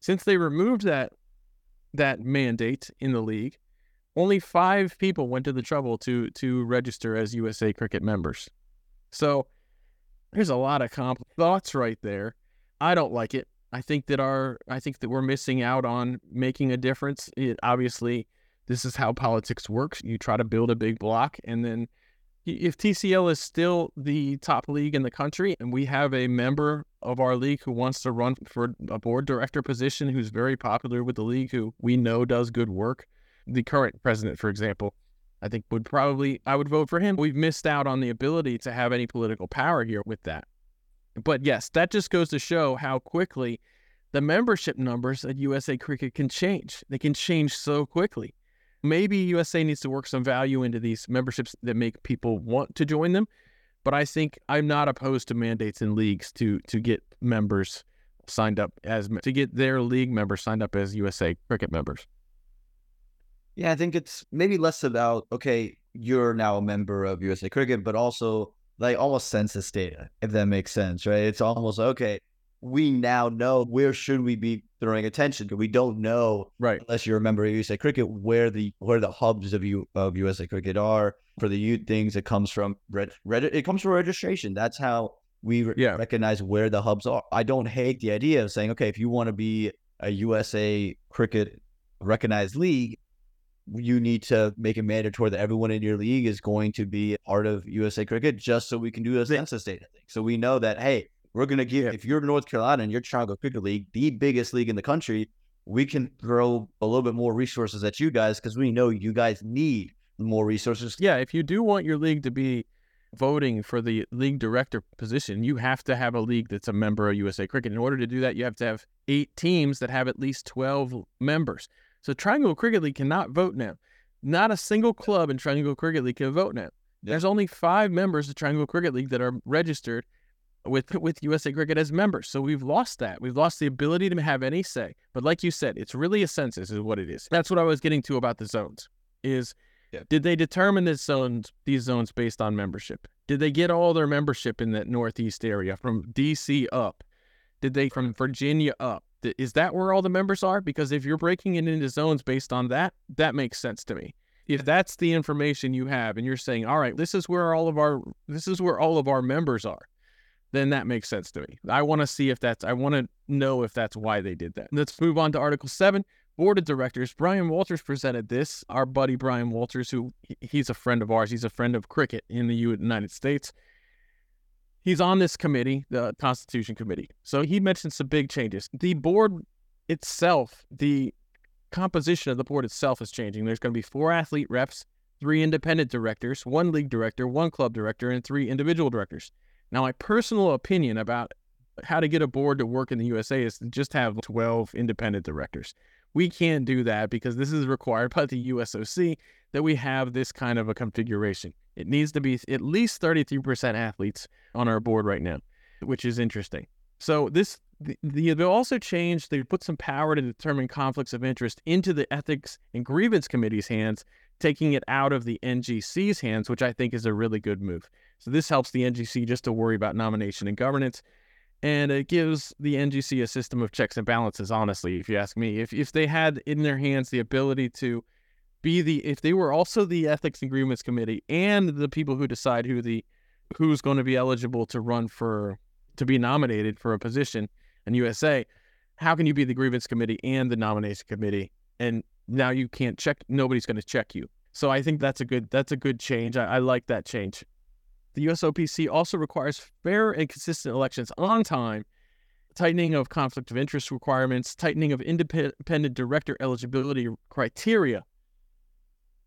Since they removed that that mandate in the league, only five people went to the trouble to to register as USA Cricket members. So there's a lot of comp thoughts right there. I don't like it. I think that our I think that we're missing out on making a difference. It, obviously, this is how politics works. You try to build a big block, and then if TCL is still the top league in the country, and we have a member of our league who wants to run for a board director position, who's very popular with the league, who we know does good work, the current president, for example, I think would probably I would vote for him. We've missed out on the ability to have any political power here with that. But yes, that just goes to show how quickly the membership numbers at USA Cricket can change. They can change so quickly. Maybe USA needs to work some value into these memberships that make people want to join them. But I think I'm not opposed to mandates in leagues to to get members signed up as to get their league members signed up as USA Cricket members. Yeah, I think it's maybe less about okay, you're now a member of USA Cricket, but also like almost census data, if that makes sense, right? It's almost okay. We now know where should we be throwing attention because we don't know, right? Unless you're a member of USA Cricket, where the where the hubs of you of USA Cricket are for the youth things. It comes from red, red it comes from registration. That's how We re- Yeah. recognize where the hubs are. I don't hate the idea of saying, okay, if you want to be a USA cricket recognized league, you need to make it mandatory that everyone in your league is going to be part of USA Cricket just so we can do a census data thing. So we know that, hey, we're going to give, if you're North Carolina and you're Chicago Cricket League, the biggest league in the country, we can throw a little bit more resources at you guys because we know you guys need more resources. Yeah, if you do want your league to be voting for the league director position, you have to have a league that's a member of USA Cricket. In order to do that, you have to have eight teams that have at least 12 members. So Triangle Cricket League cannot vote now. Not a single club in Triangle Cricket League can vote now. There's only five members of Triangle Cricket League that are registered with with USA Cricket as members. So we've lost that. We've lost the ability to have any say. But like you said, it's really a census is what it is. That's what I was getting to about the zones. Is Yeah. did they determine this zones these zones based on membership? Did they get all their membership in that northeast area from DC up? Did they from Virginia up? Th- Is that where all the members are? Because if you're breaking it into zones based on that, that makes sense to me. If that's the information you have and you're saying, all right, this is where all of our this is where all of our members are, then that makes sense to me. I want to see if that's I want to know if that's why they did that. Let's move on to Article 7. Board of Directors. Brian Walters presented this. Our buddy Brian Walters, who he's a friend of ours, he's a friend of cricket in the United States. He's on this committee, the Constitution Committee. So he mentioned some big changes. The board itself, the composition of the board itself is changing. There's going to be four athlete reps, three independent directors, one league director, one club director, and three individual directors. Now, my personal opinion about how to get a board to work in the USA is to just have 12 independent directors. We can't do that because this is required by the USOC that we have this kind of a configuration. It needs to be at least 33% athletes on our board right now, which is interesting. So this the, the they also changed. They put some power to determine conflicts of interest into the ethics and grievance committee's hands, taking it out of the NGC's hands, which I think is a really good move. So this helps the NGC just to worry about nomination and governance, and it gives the NGC a system of checks and balances. Honestly, if you ask me, if if they had in their hands the ability to be the if they were also the ethics and grievance committee and the people who decide who the who's going to be eligible to run for to be nominated for a position in USA, how can you be the grievance committee and the nomination committee? And now you can't check. Nobody's going to check you. So I think that's a good that's a good change. I, I like that change. The USOPC also requires fair and consistent elections on time, tightening of conflict of interest requirements, tightening of independent director eligibility criteria.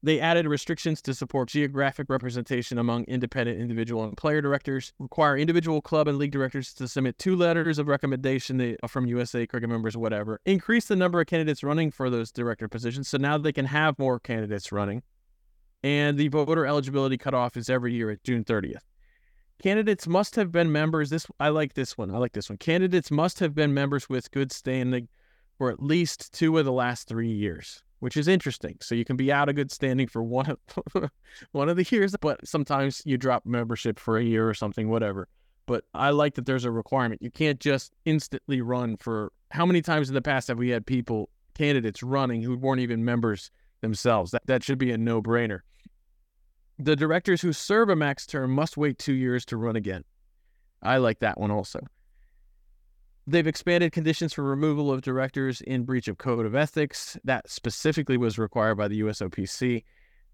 They added restrictions to support geographic representation among independent individual and player directors, require individual club and league directors to submit two letters of recommendation uh, from USA cricket members, whatever. Increase the number of candidates running for those director positions so now they can have more candidates running. And the voter eligibility cutoff is every year at June 30th. Candidates must have been members. This I like this one. I like this one. Candidates must have been members with good standing for at least two of the last three years, which is interesting. So you can be out of good standing for one of one of the years, but sometimes you drop membership for a year or something, whatever. But I like that there's a requirement. You can't just instantly run for how many times in the past have we had people, candidates running who weren't even members themselves? That that should be a no-brainer. The directors who serve a max term must wait two years to run again. I like that one also. They've expanded conditions for removal of directors in breach of code of ethics. That specifically was required by the USOPC.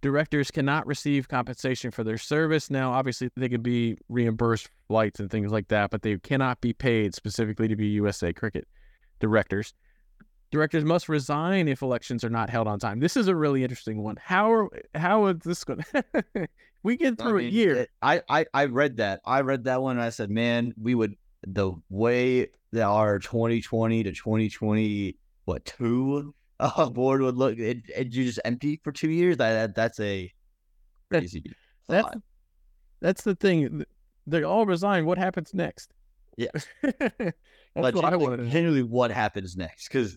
Directors cannot receive compensation for their service. Now, obviously, they could be reimbursed flights and things like that, but they cannot be paid specifically to be USA cricket directors. Directors must resign if elections are not held on time. This is a really interesting one. How are how is this going? to We get I through a year. it- I, I I read that. I read that one and I said, man, we would the way that our 2020 to 2020 what two uh, board would look, it, it you just empty for two years. That, that that's a That- crazy. That's that's the thing. They all resign. What happens next? Yeah. that's what I wanted to know. genuinely what happens next because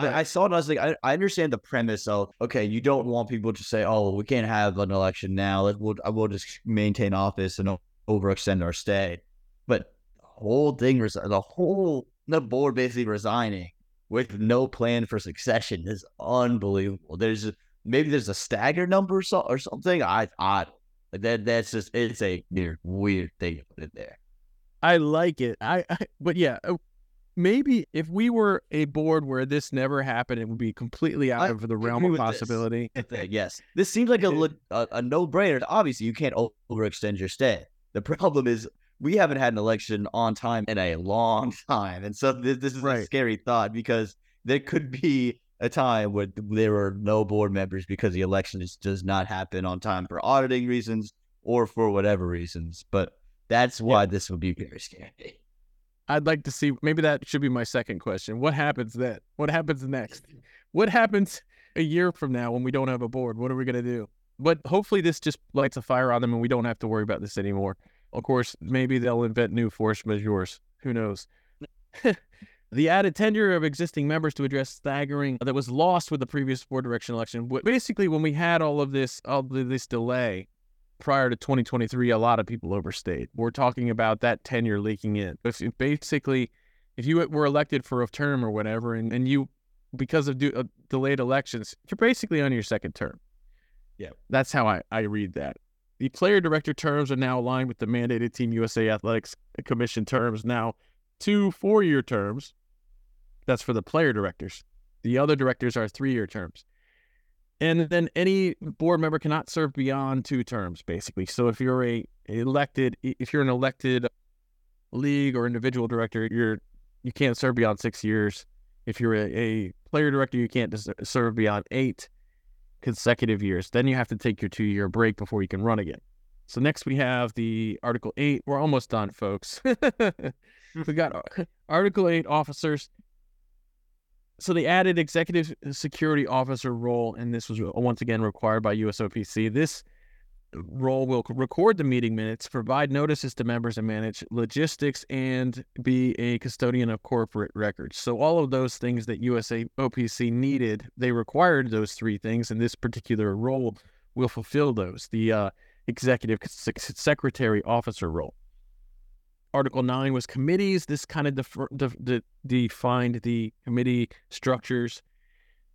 Right. I, I saw it I was like I, I understand the premise of okay you don't want people to say oh we can't have an election now. Let we'll, I will just maintain office and overextend our stay but the whole thing the whole the board basically resigning with no plan for succession is unbelievable. There's maybe there's a stagger number or, so, or something. I I like that that's just it's a weird weird thing to put in there. I like it. I, I but yeah, uh, maybe if we were a board where this never happened, it would be completely out I of the realm of with this. possibility. Yes, this seems like a a, a no brainer. Obviously, you can't overextend your stay. The problem is we haven't had an election on time in a long time, and so this, this is a scary thought because there could be a time where there are no board members because the election is, does not happen on time for auditing reasons or for whatever reasons. But that's why this would be very scary. I'd like to see maybe that should be my second question. What happens then? What happens next? What happens a year from now when we don't have a board? What are we gonna do? But hopefully this just lights a fire on them and we don't have to worry about this anymore. Of course, maybe they'll invent new force majeures. Who knows? the added tenure of existing members to address staggering that was lost with the previous board direction election. Basically, when we had all of this, all of this delay prior to 2023, a lot of people overstayed. We're talking about that tenure leaking in. If basically, if you were elected for a term or whatever, and, and you, because of do, uh, delayed elections, you're basically on your second term. Yeah. That's how I, I read that. The player director terms are now aligned with the mandated Team USA Athletics Commission terms, now two four year terms. That's for the player directors. The other directors are three year terms. And then any board member cannot serve beyond two terms, basically. So if you're a elected, if you're an elected league or individual director, you're you can't serve beyond six years. If you're a, a player director, you can't serve beyond eight consecutive years. Then you have to take your two year break before you can run again. So next we have the Article Eight. We're almost done, folks. we got Article Eight officers. So they added executive security officer role, and this was uh, once again required by USOPC. This role will record the meeting minutes, provide notices to members, and manage logistics, and be a custodian of corporate records. So all of those things that USA OPC needed, they required those three things, and this particular role will fulfill those. The uh, executive sec- secretary officer role. Article 9 was committees. This kind of def- de- defined the committee structures.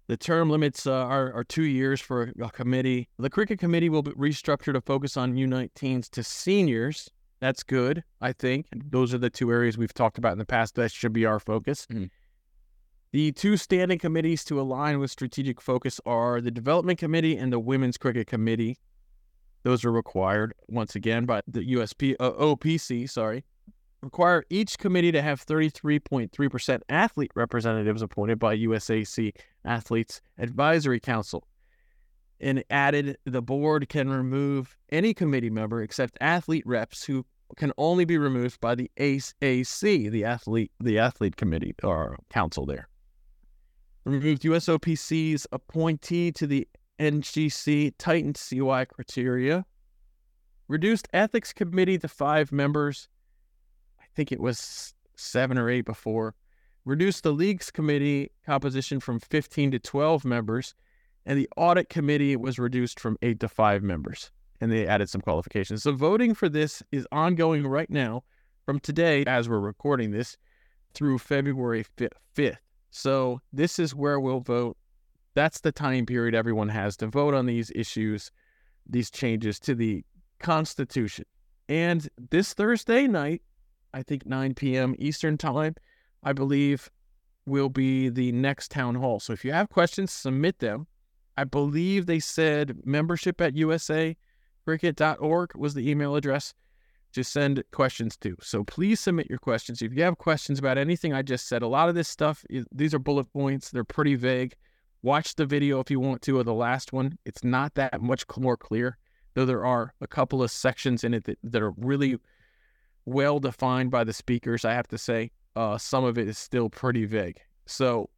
The term limits uh, are, are two years for a, a committee. The cricket committee will be restructured to focus on U19s to seniors. That's good, I think. Those are the two areas we've talked about in the past. That should be our focus. Mhm. The two standing committees to align with strategic focus are the Development Committee and the Women's Cricket Committee. Those are required once again by the USP uh, OPC. Sorry, require each committee to have 33.3% athlete representatives appointed by USAC Athletes Advisory Council. And added, the board can remove any committee member except athlete reps who can only be removed by the ACE, the athlete, the athlete committee or council there. Removed USOPC's appointee to the NGC tightened CY criteria. Reduced ethics committee to five members. Think it was seven or eight before. Reduced the league's committee composition from 15 to 12 members, and the audit committee was reduced from eight to five members. And they added some qualifications. So voting for this is ongoing right now from today, as we're recording this, through February 5th. So this is where we'll vote. That's the time period everyone has to vote on these issues, these changes to the Constitution. And this Thursday night, I think 9 p.m. Eastern Time, I believe, will be the next town hall. So if you have questions, submit them. I believe they said membership at usacricket.org was the email address to send questions to. So please submit your questions. If you have questions about anything I just said, a lot of this stuff, these are bullet points. They're pretty vague. Watch the video if you want to of the last one. It's not that much more clear, though there are a couple of sections in it that, that are really well defined by the speakers, I have to say. Uh, some of it is still pretty vague. So,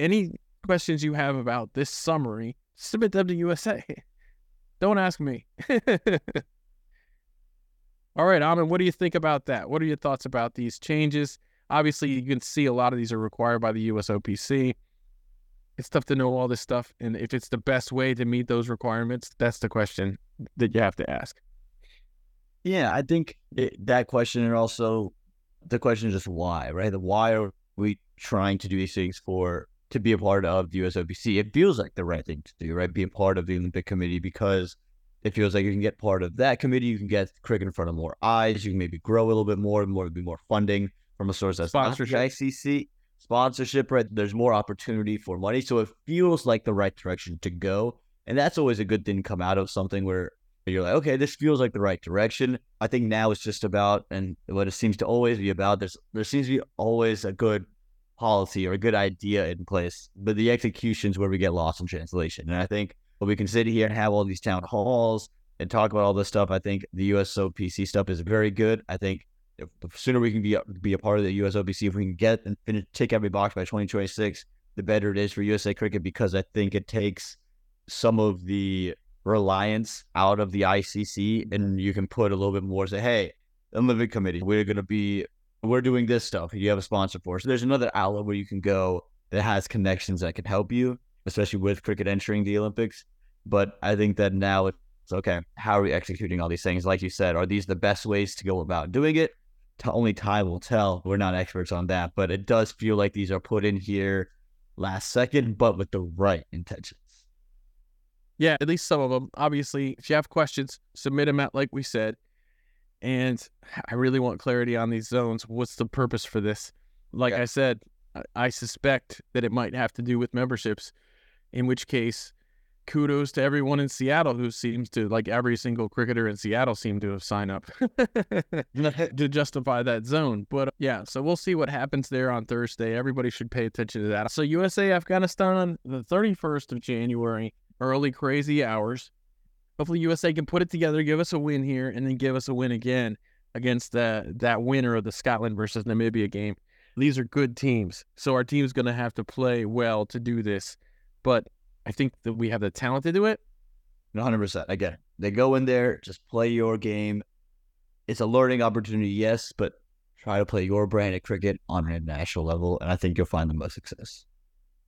any questions you have about this summary, submit them to USA. Don't ask me. All right, Aaman, what do you think about that? What are your thoughts about these changes? Obviously, you can see a lot of these are required by the USOPC. It's tough to know all this stuff, and if it's the best way to meet those requirements, that's the question that you have to ask. Yeah, I think it, that question and also the question is just why, right? The why are we trying to do these things for to be a part of the USOPC? It feels like the right thing to do, right? Being part of the Olympic Committee because it feels like you can get part of that committee. You can get cricket in front of more eyes. You can maybe grow a little bit more, more be more funding from a source that's not the Sponsorship. ICC sponsorship. Right, there's more opportunity for money, so it feels like the right direction to go, and that's always a good thing to come out of something where you're like, okay, this feels like the right direction. I think now it's just about, and what it seems to always be about. There's there seems to be always a good policy or a good idea in place, but the execution's where we get lost in translation. And I think when we can sit here and have all these town halls and talk about all this stuff, I think the USOPC stuff is very good. I think if, the sooner we can be a, be a part of the USOPC, if we can get and finish, tick every box by 2026, the better it is for USA Cricket because I think it takes some of the reliance out of the ICC and mm-hmm. you can put a little bit more say, hey, Olympic Committee, we're going to be, we're doing this stuff. You have a sponsor for. So there's another outlet where you can go that has connections that can help you, especially with cricket entering the Olympics. But I think that now it's okay. How are we executing all these things? Like you said, are these the best ways to go about doing it? T- only time will tell. We're not experts on that, but it does feel like these are put in here last second, but with the right intentions. Yeah, at least some of them. Obviously, if you have questions, submit them out like we said. And I really want clarity on these zones. What's the purpose for this? Like Yeah. I said, I- I suspect that it might have to do with memberships, in which case, kudos to everyone in Seattle who seems to, like every single cricketer in Seattle, seem to have signed up to justify that zone. But uh, yeah, so we'll see what happens there on Thursday. Everybody should pay attention to that. So USA Afghanistan on the 31st of January, early crazy hours. Hopefully USA can put it together, give us a win here, and then give us a win again against that winner of the Scotland versus Namibia game. These are good teams. So our team's going to have to play well to do this. But I think that we have the talent to do it. 100%. Again, they go in there, just play your game. It's a learning opportunity, yes, but try to play your brand of cricket on an international level, and I think you'll find the most success.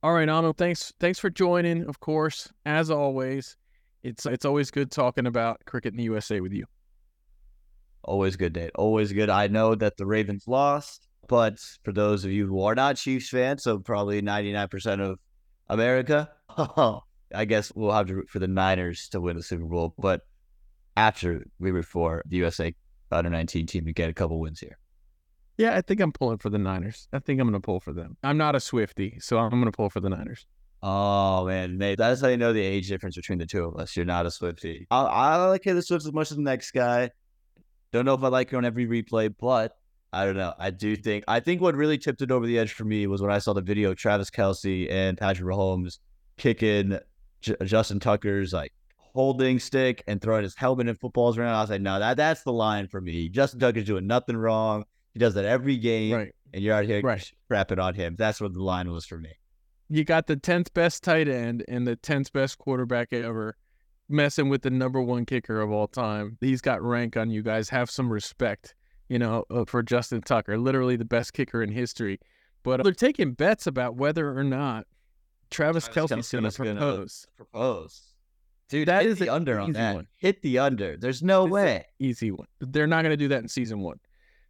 All right, Ano, thanks thanks for joining, of course. As always, it's it's always good talking about cricket in the USA with you. Always good, Nate. Always good. I know that the Ravens lost, but for those of you who are not Chiefs fans, so probably 99% of America, I guess we'll have to root for the Niners to win the Super Bowl. But after we root for the USA under 19 team to get a couple wins here. Yeah, I think I'm pulling for the Niners. I think I'm going to pull for them. I'm not a Swifty, so I'm going to pull for the Niners. Oh man, Nate, that's how you know the age difference between the two of us. You're not a Swifty. I, I like Taylor Swift as much as the next guy. Don't know if I like her on every replay, but I don't know. I do think I think what really tipped it over the edge for me was when I saw the video of Travis Kelce and Patrick Mahomes kicking J- Justin Tucker's like holding stick and throwing his helmet and footballs around. I was like, no, that that's the line for me. Justin Tucker's doing nothing wrong. He does that every game, Right. and you're out here Right. crapping on him. That's what the line was for me. You got the 10th best tight end and the 10th best quarterback ever messing with the number one kicker of all time. He's got rank on you guys. Have some respect, you know, uh, for Justin Tucker, literally the best kicker in history. But they're taking bets about whether or not Travis Travis Kelce's going to gonna- propose. propose. Dude, That is the under on that. one. Hit the under. There's no This way. Easy one. They're not going to do that in season one.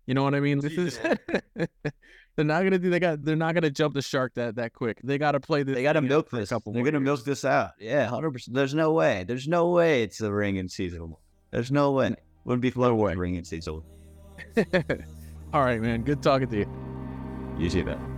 You know what I mean? This is they're not going to do. They got. They're not to jump the shark that that quick. They got to play this. They got to milk this. couple They're gonna years. milk this out. Yeah, hundred percent. There's no way. There's no way it's the ring in season. There's no way. Wouldn't be with the ring in season. All right, man. Good talking to you. You see that.